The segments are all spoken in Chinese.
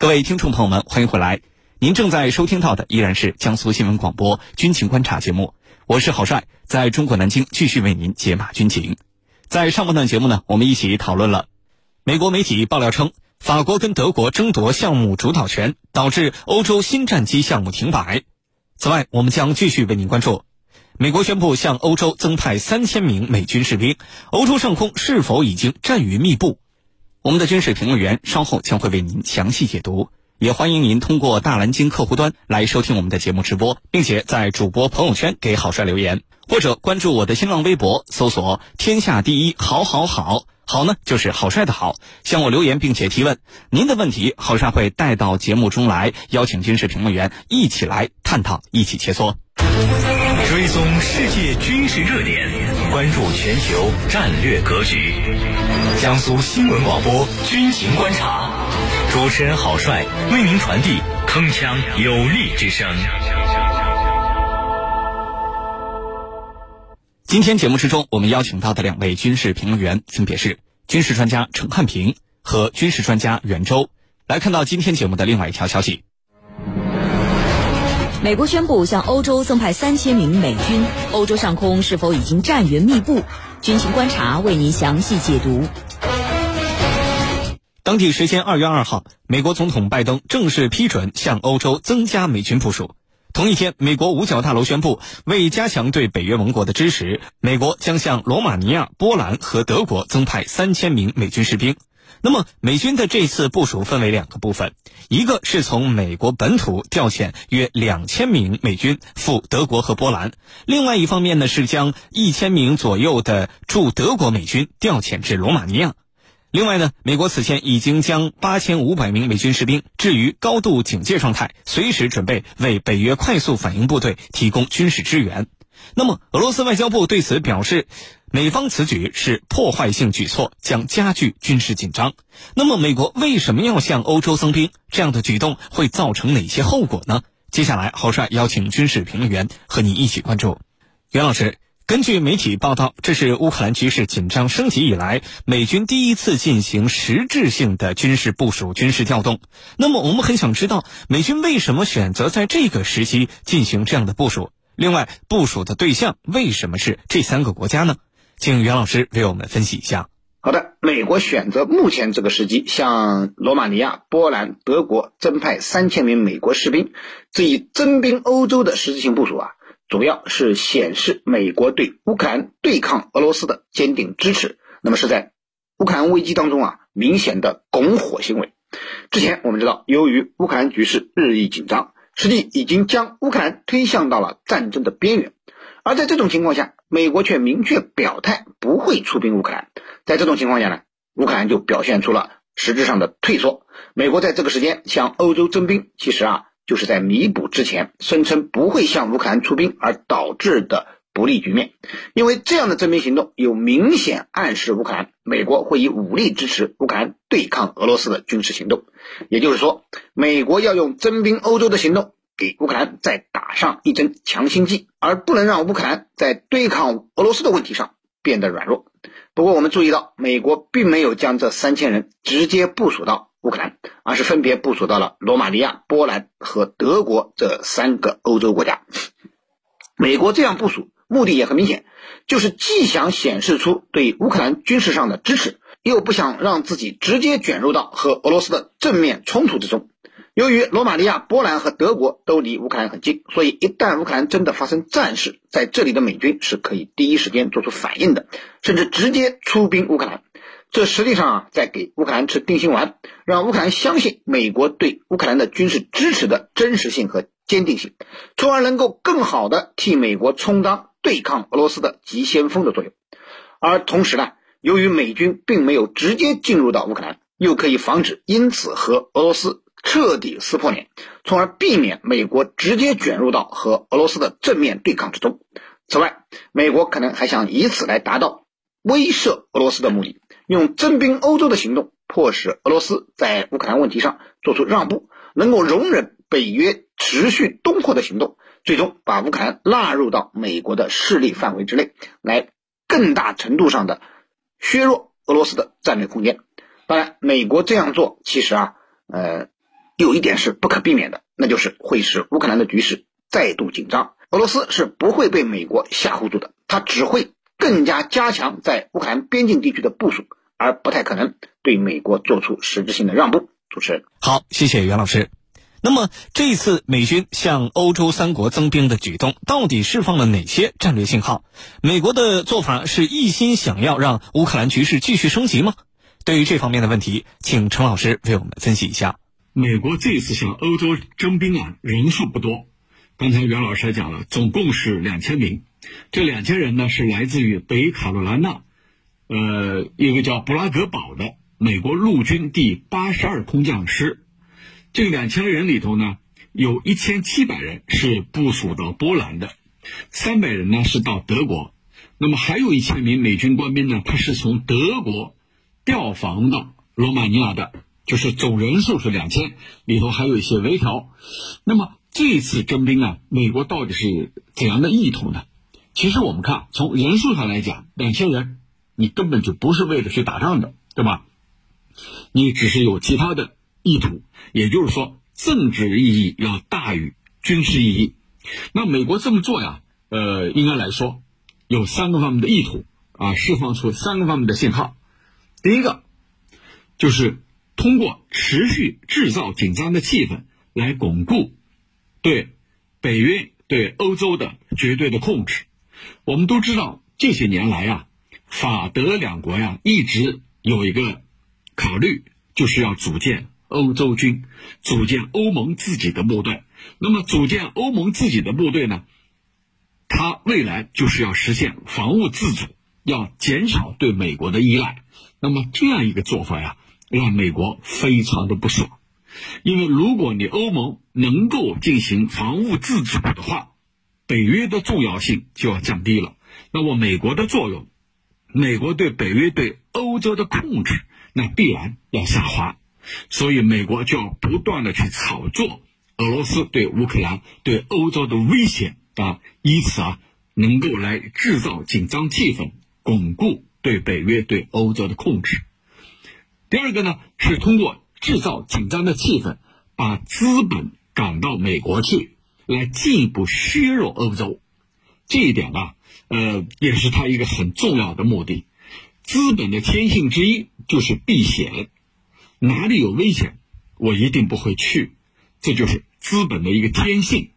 各位听众朋友们，欢迎回来。您正在收听到的依然是江苏新闻广播军情观察节目，我是郝帅，在中国南京继续为您解码军情。在上半段节目呢，我们一起讨论了美国媒体爆料称，法国跟德国争夺项目主导权，导致欧洲新战机项目停摆。此外，我们将继续为您关注美国宣布向欧洲增派三千名美军士兵，欧洲上空是否已经战云密布？我们的军事评论员稍后将会为您详细解读，也欢迎您通过大蓝鲸客户端来收听我们的节目直播，并且在主播朋友圈给郝帅留言，或者关注我的新浪微博，搜索“天下第一好好好”，好呢就是郝帅的好，向我留言并且提问，您的问题郝帅会带到节目中来，邀请军事评论员一起来探讨，一起切磋，追踪世界军事热点，关注全球战略格局。江苏新闻广播军情观察，主持人郝帅为您传递铿锵有力之声。今天节目之中，我们邀请到的两位军事评论员分别是军事专家陈汉平和军事专家袁周。来看到今天节目的另外一条消息：美国宣布向欧洲增派三千名美军，欧洲上空是否已经战云密布？军情观察为您详细解读。当地时间二月二号，美国总统拜登正式批准向欧洲增加美军部署。同一天，美国五角大楼宣布，为加强对北约盟国的支持，美国将向罗马尼亚、波兰和德国增派三千名美军士兵。那么，美军的这次部署分为两个部分，一个是从美国本土调遣约两千名美军赴德国和波兰，另外一方面呢是将一千名左右的驻德国美军调遣至罗马尼亚。另外呢，美国此前已经将八千五百名美军士兵置于高度警戒状态，随时准备为北约快速反应部队提供军事支援。那么，俄罗斯外交部对此表示，美方此举是破坏性举措，将加剧军事紧张。那么，美国为什么要向欧洲增兵？这样的举动会造成哪些后果呢？接下来，郝帅邀请军事评论员和你一起关注。袁老师。根据媒体报道，这是乌克兰局势紧张升级以来，美军第一次进行实质性的军事部署、军事调动。那么，我们很想知道，美军为什么选择在这个时期进行这样的部署？另外，部署的对象为什么是这三个国家呢？请袁老师为我们分析一下。好的，美国选择目前这个时机向罗马尼亚、波兰、德国增派三千名美国士兵，这一增兵欧洲的实质性部署啊。主要是显示美国对乌克兰对抗俄罗斯的坚定支持，那么是在乌克兰危机当中啊明显的拱火行为。之前我们知道，由于乌克兰局势日益紧张，实际已经将乌克兰推向到了战争的边缘。而在这种情况下，美国却明确表态不会出兵乌克兰。在这种情况下呢，乌克兰就表现出了实质上的退缩。美国在这个时间向欧洲征兵，其实啊。就是在弥补之前声称不会向乌克兰出兵而导致的不利局面，因为这样的征兵行动有明显暗示乌克兰美国会以武力支持乌克兰对抗俄罗斯的军事行动，也就是说，美国要用征兵欧洲的行动给乌克兰再打上一针强心剂，而不能让乌克兰在对抗俄罗斯的问题上变得软弱。不过，我们注意到，美国并没有将这三千人直接部署到。乌克兰，而是分别部署到了罗马尼亚、波兰和德国这三个欧洲国家。美国这样部署目的也很明显，就是既想显示出对乌克兰军事上的支持，又不想让自己直接卷入到和俄罗斯的正面冲突之中。由于罗马尼亚、波兰和德国都离乌克兰很近，所以一旦乌克兰真的发生战事，在这里的美军是可以第一时间做出反应的，甚至直接出兵乌克兰。这实际上啊，在给乌克兰吃定心丸，让乌克兰相信美国对乌克兰的军事支持的真实性和坚定性，从而能够更好的替美国充当对抗俄罗斯的急先锋的作用。而同时呢，由于美军并没有直接进入到乌克兰，又可以防止因此和俄罗斯彻底撕破脸，从而避免美国直接卷入到和俄罗斯的正面对抗之中。此外，美国可能还想以此来达到威慑俄罗斯的目的。用征兵欧洲的行动，迫使俄罗斯在乌克兰问题上做出让步，能够容忍北约持续东扩的行动，最终把乌克兰纳入到美国的势力范围之内，来更大程度上的削弱俄罗斯的战略空间。当然，美国这样做其实啊，呃，有一点是不可避免的，那就是会使乌克兰的局势再度紧张。俄罗斯是不会被美国吓唬住的，他只会更加加强在乌克兰边境地区的部署，而不太可能对美国做出实质性的让步。主持人，好，谢谢袁老师。那么这次美军向欧洲三国增兵的举动，到底释放了哪些战略信号？美国的做法是一心想要让乌克兰局势继续升级吗？对于这方面的问题，请陈老师为我们分析一下。美国这次向欧洲征兵啊，人数不多。刚才袁老师也讲了，总共是两千名。这两千人呢，是来自于北卡罗来纳，呃，一个叫布拉格堡的美国陆军第八十二空降师。这两千人里头呢，有一千七百人是部署到波兰的，三百人呢是到德国，那么还有一千名美军官兵呢，他是从德国调防到罗马尼亚的，就是总人数是两千，里头还有一些微调。那么这次征兵啊，美国到底是怎样的意图呢？其实我们看从人数上来讲，两千人你根本就不是为了去打仗的，对吧？你只是有其他的。意图，也就是说，政治意义要大于军事意义。那美国这么做呀，呃，应该来说，有三个方面的意图啊，释放出三个方面的信号。第一个，就是通过持续制造紧张的气氛，来巩固对北约、对欧洲的绝对的控制。我们都知道，这些年来呀，法德两国呀，一直有一个考虑，就是要组建。欧洲军组建欧盟自己的部队，那么组建欧盟自己的部队呢？它未来就是要实现防务自主，要减少对美国的依赖。那么这样一个做法呀，让美国非常的不爽，因为如果你欧盟能够进行防务自主的话，北约的重要性就要降低了。那么美国的作用，美国对北约对欧洲的控制，那必然要下滑。所以，美国就要不断的去炒作俄罗斯对乌克兰、对欧洲的威胁啊，以此啊，能够来制造紧张气氛，巩固对北约、对欧洲的控制。第二个呢，是通过制造紧张的气氛，把资本赶到美国去，来进一步削弱欧洲。这一点啊，呃，也是他一个很重要的目的。资本的天性之一就是避险。哪里有危险，我一定不会去，这就是资本的一个天性。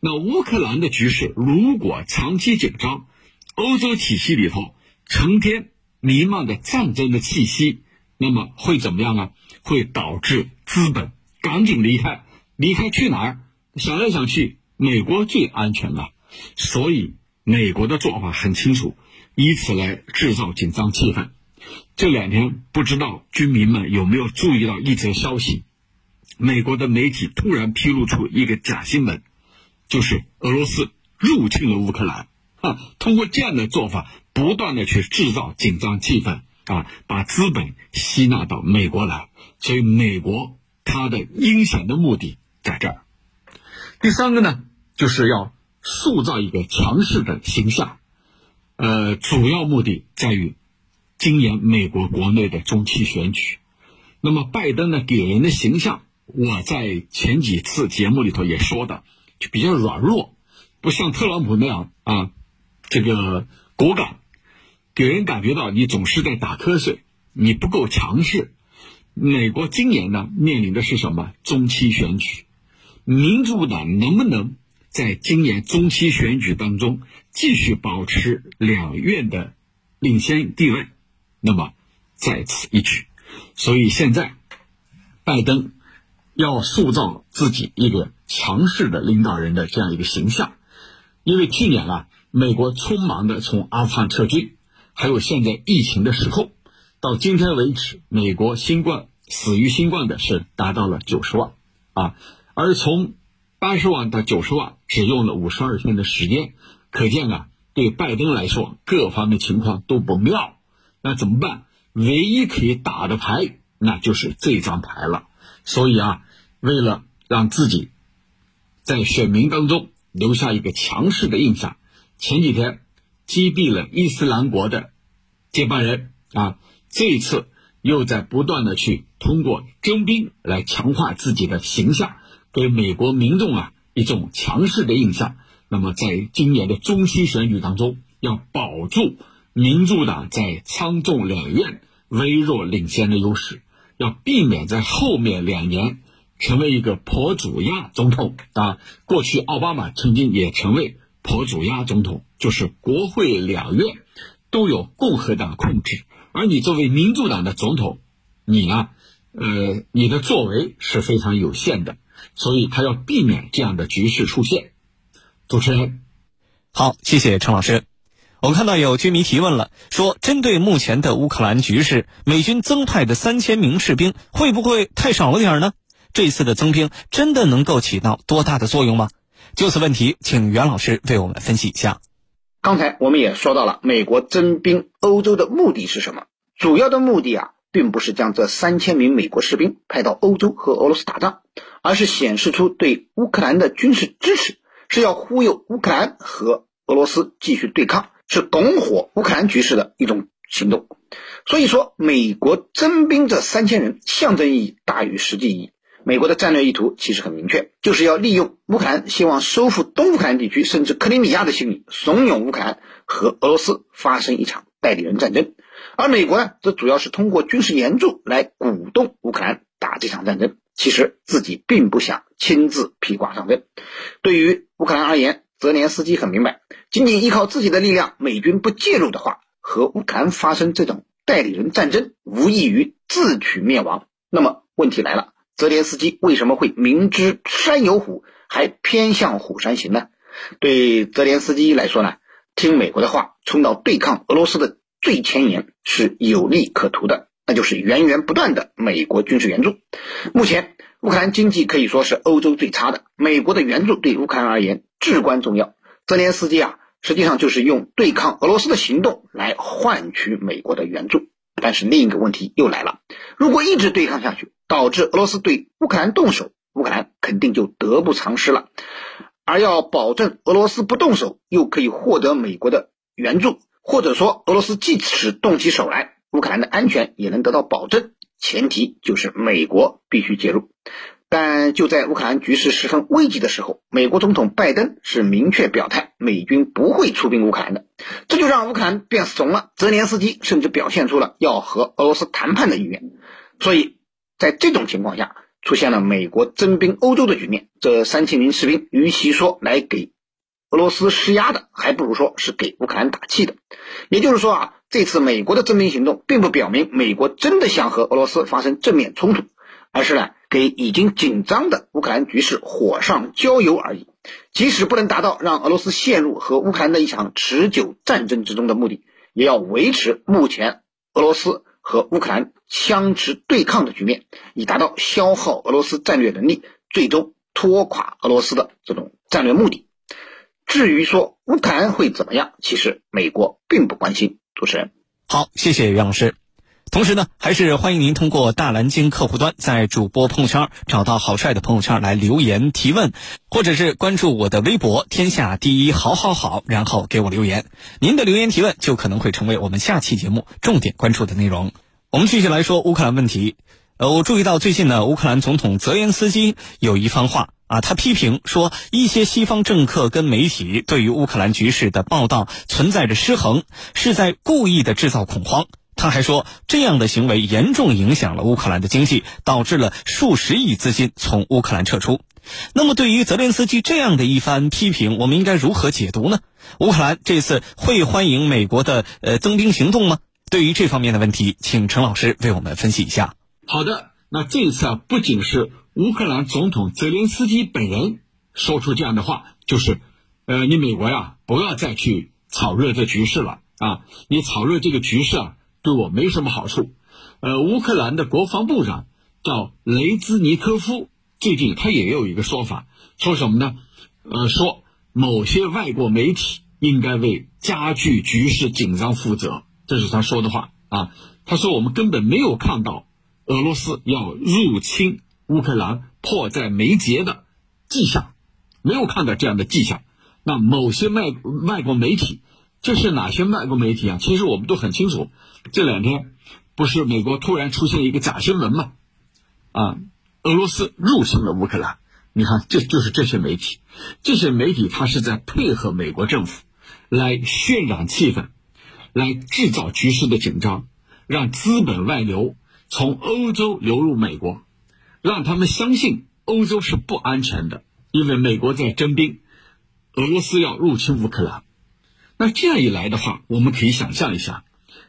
那乌克兰的局势如果长期紧张，欧洲体系里头成天弥漫着战争的气息，那么会怎么样啊？会导致资本赶紧离开，离开去哪儿？想来想去，美国最安全了。所以美国的做法很清楚，以此来制造紧张气氛。这两天不知道军民们有没有注意到一则消息？美国的媒体突然披露出一个假新闻，就是俄罗斯入侵了乌克兰。啊，通过这样的做法，不断的去制造紧张气氛，啊，把资本吸纳到美国来。所以，美国它的阴险的目的在这儿。第三个呢，就是要塑造一个强势的形象，呃，主要目的在于。今年美国国内的中期选举，那么拜登呢给人的形象，我在前几次节目里头也说的，就比较软弱，不像特朗普那样啊，这个果敢，给人感觉到你总是在打瞌睡，你不够强势。美国今年呢面临的是什么？中期选举，民主党能不能在今年中期选举当中继续保持两院的领先地位？那么，在此一举，所以现在，拜登要塑造自己一个强势的领导人的这样一个形象，因为去年啊，美国匆忙的从阿富汗撤军，还有现在疫情的失控，到今天为止，美国新冠死于新冠的是达到了九十万啊，而从八十万到九十万，只用了五十二天的时间，可见啊，对拜登来说，各方面情况都不妙。那怎么办？唯一可以打的牌，那就是这张牌了。所以啊，为了让自己在选民当中留下一个强势的印象，前几天击毙了伊斯兰国的接班人啊，这一次又在不断的去通过征兵来强化自己的形象，给美国民众啊一种强势的印象。那么，在今年的中期选举当中，要保住民主党在参众两院微弱领先的优势，要避免在后面两年成为一个婆主亚总统啊。过去奥巴马曾经也成为婆祖亚总统，就是国会两院都有共和党控制，而你作为民主党的总统，你呢，呃，你的作为是非常有限的，所以他要避免这样的局势出现。主持人，好，谢谢陈老师。我看到有军迷提问了，说针对目前的乌克兰局势，美军增派的三千名士兵会不会太少了点呢？这次的增兵真的能够起到多大的作用吗？就此问题，请袁老师为我们分析一下。刚才我们也说到了，美国征兵欧洲的目的是什么？主要的目的啊，并不是将这三千名美国士兵派到欧洲和俄罗斯打仗，而是显示出对乌克兰的军事支持。是要忽悠乌克兰和俄罗斯继续对抗，是拱火乌克兰局势的一种行动。所以说，美国征兵这三千人，象征意义大于实际意义。美国的战略意图其实很明确，就是要利用乌克兰希望收复东乌克兰地区甚至克里米亚的心理，怂恿乌克兰和俄罗斯发生一场代理人战争。而美国呢，则主要是通过军事援助来鼓动乌克兰打这场战争。其实自己并不想亲自披挂上阵。对于乌克兰而言，泽连斯基很明白，仅仅依靠自己的力量，美军不介入的话，和乌克兰发生这种代理人战争，无异于自取灭亡。那么问题来了，泽连斯基为什么会明知山有虎，还偏向虎山行呢？对泽连斯基来说呢，听美国的话，冲到对抗俄罗斯的最前沿是有利可图的。那就是源源不断的美国军事援助。目前乌克兰经济可以说是欧洲最差的，美国的援助对乌克兰而言至关重要。泽连斯基啊，实际上就是用对抗俄罗斯的行动来换取美国的援助。但是另一个问题又来了：如果一直对抗下去，导致俄罗斯对乌克兰动手，乌克兰肯定就得不偿失了。而要保证俄罗斯不动手，又可以获得美国的援助，或者说俄罗斯即使动起手来。乌克兰的安全也能得到保证，前提就是美国必须介入。但就在乌克兰局势十分危急的时候，美国总统拜登是明确表态，美军不会出兵乌克兰的，这就让乌克兰变怂了。泽连斯基甚至表现出了要和俄罗斯谈判的意愿。所以在这种情况下，出现了美国征兵欧洲的局面。这三千名士兵，与其说来给俄罗斯施压的，还不如说是给乌克兰打气的。也就是说啊。这次美国的征兵行动，并不表明美国真的想和俄罗斯发生正面冲突，而是呢给已经紧张的乌克兰局势火上浇油而已。即使不能达到让俄罗斯陷入和乌克兰的一场持久战争之中的目的，也要维持目前俄罗斯和乌克兰相持对抗的局面，以达到消耗俄罗斯战略能力，最终拖垮俄罗斯的这种战略目的。至于说乌克兰会怎么样，其实美国并不关心。主持人，好，谢谢袁老师。同时呢，还是欢迎您通过大蓝鲸客户端，在主播朋友圈找到郝帅的朋友圈来留言提问，或者是关注我的微博“天下第一好好好”，然后给我留言。您的留言提问就可能会成为我们下期节目重点关注的内容。我们继续来说乌克兰问题。呃，我注意到最近呢，乌克兰总统泽连斯基有一番话。啊，他批评说，一些西方政客跟媒体对于乌克兰局势的报道存在着失衡，是在故意的制造恐慌。他还说，这样的行为严重影响了乌克兰的经济，导致了数十亿资金从乌克兰撤出。那么，对于泽连斯基这样的一番批评，我们应该如何解读呢？乌克兰这次会欢迎美国的呃增兵行动吗？对于这方面的问题，请陈老师为我们分析一下。好的，那这一次啊，不仅是。乌克兰总统泽连斯基本人说出这样的话，就是，呃，你美国呀，不要再去炒热这局势了啊！你炒热这个局势啊，对我没什么好处。呃，乌克兰的国防部长叫雷兹尼科夫，最近他也有一个说法，说什么呢？呃，说某些外国媒体应该为加剧局势紧张负责，这是他说的话啊。他说我们根本没有看到俄罗斯要入侵。乌克兰迫在眉睫的迹象，没有看到这样的迹象。那某些外外国媒体，这是哪些外国媒体啊？其实我们都很清楚。这两天不是美国突然出现一个假新闻吗？啊，俄罗斯入侵了乌克兰。你看，这就是这些媒体，这些媒体他是在配合美国政府来渲染气氛，来制造局势的紧张，让资本外流，从欧洲流入美国，让他们相信欧洲是不安全的，因为美国在征兵，俄罗斯要入侵乌克兰。那这样一来的话，我们可以想象一下，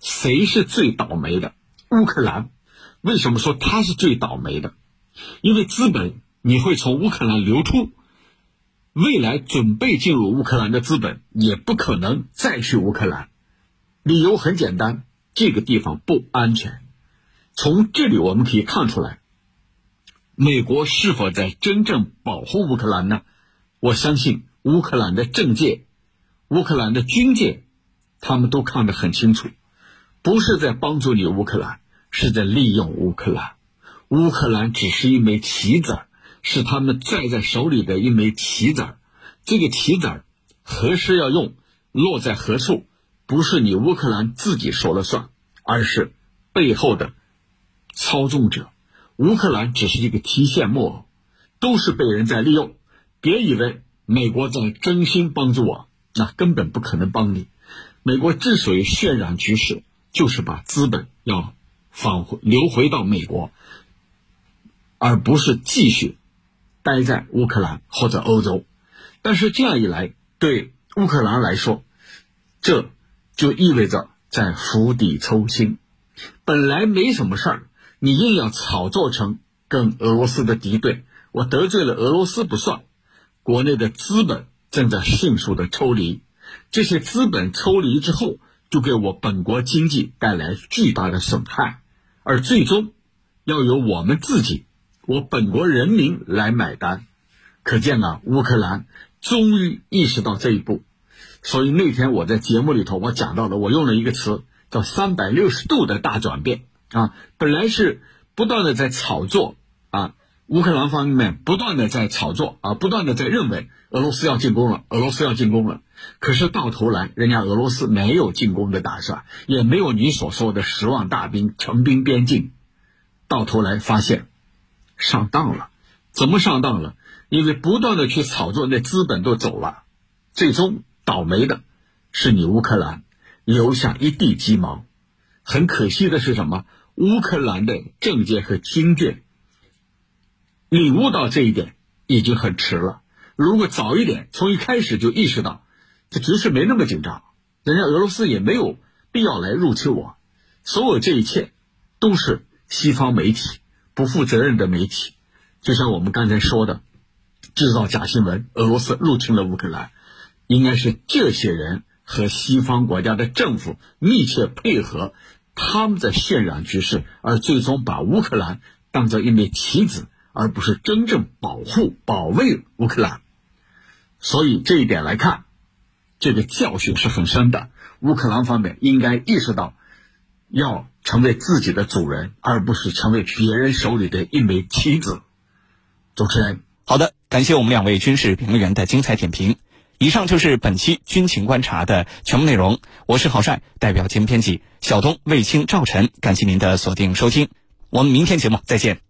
谁是最倒霉的？乌克兰。为什么说他是最倒霉的？因为资本。你会从乌克兰流出，未来准备进入乌克兰的资本也不可能再去乌克兰。理由很简单，这个地方不安全。从这里我们可以看出来，美国是否在真正保护乌克兰呢？我相信乌克兰的政界、乌克兰的军界，他们都看得很清楚，不是在帮助你乌克兰，是在利用乌克兰。乌克兰只是一枚棋子儿。是他们拽在手里的一枚棋子儿，这个棋子儿何时要用，落在何处，不是你乌克兰自己说了算，而是背后的操纵者。乌克兰只是一个提线木偶，都是被人在利用。别以为美国在真心帮助我，那根本不可能帮你。美国之所以渲染局势，就是把资本要返回流回到美国，而不是继续。待在乌克兰或者欧洲，但是这样一来，对乌克兰来说，这就意味着在釜底抽薪。本来没什么事儿，你硬要炒作成跟俄罗斯的敌对，我得罪了俄罗斯不算。国内的资本正在迅速的抽离，这些资本抽离之后，就给我本国经济带来巨大的损害，而最终要由我们自己。我本国人民来买单，可见啊，乌克兰终于意识到这一步。所以那天我在节目里头，我讲到了，我用了一个词叫“三百六十度的大转变”啊。本来是不断的在炒作啊，乌克兰方面不断的在炒作啊，不断的在认为俄罗斯要进攻了，俄罗斯要进攻了。可是到头来，人家俄罗斯没有进攻的打算，也没有你所说的十万大兵成兵边境。到头来发现。上当了，怎么上当了？因为不断的去炒作，那资本都走了，最终倒霉的是你乌克兰，留下一地鸡毛。很可惜的是什么？乌克兰的政界和军界领悟到这一点已经很迟了。如果早一点，从一开始就意识到这局势没那么紧张，人家俄罗斯也没有必要来入侵我。所有这一切都是西方媒体。不负责任的媒体，就像我们刚才说的，制造假新闻，俄罗斯入侵了乌克兰，应该是这些人和西方国家的政府密切配合，他们在渲染局势，而最终把乌克兰当做一枚棋子，而不是真正保护、保卫乌克兰。所以这一点来看，这个教训是很深的。乌克兰方面应该意识到。要成为自己的主人，而不是成为别人手里的一枚棋子。主持人，好的，感谢我们两位军事评论员的精彩点评。以上就是本期军情观察的全部内容。我是郝帅，代表节目编辑小东、卫青、赵晨，感谢您的锁定收听。我们明天节目再见。